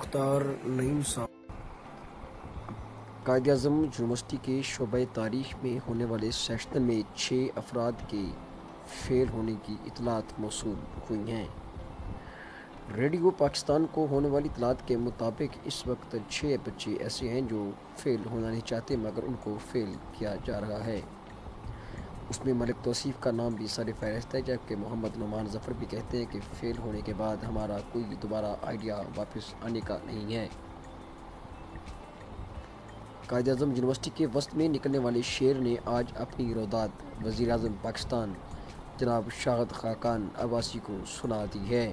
مختار نعیم صاحب۔ قائد اعظم یونیورسٹی کے شعبہ تاریخ میں ہونے والے سیشن میں چھ افراد کے فیل ہونے کی اطلاعات موصول ہوئی ہیں۔ ریڈیو پاکستان کو ہونے والی اطلاعات کے مطابق اس وقت چھ بچے ایسے ہیں جو فیل ہونا نہیں چاہتے مگر ان کو فیل کیا جا رہا ہے۔ اس میں ملک توصیف کا نام بھی سر فہرست ہے، جبکہ محمد نعمان ظفر بھی کہتے ہیں کہ فیل ہونے کے بعد ہمارا کوئی دوبارہ آئیڈیا واپس آنے کا نہیں ہے۔ قائد اعظم یونیورسٹی کے وسط میں نکلنے والے شیر نے آج اپنی رودات وزیر اعظم پاکستان جناب شاہد خاقان عباسی کو سنا دی ہے۔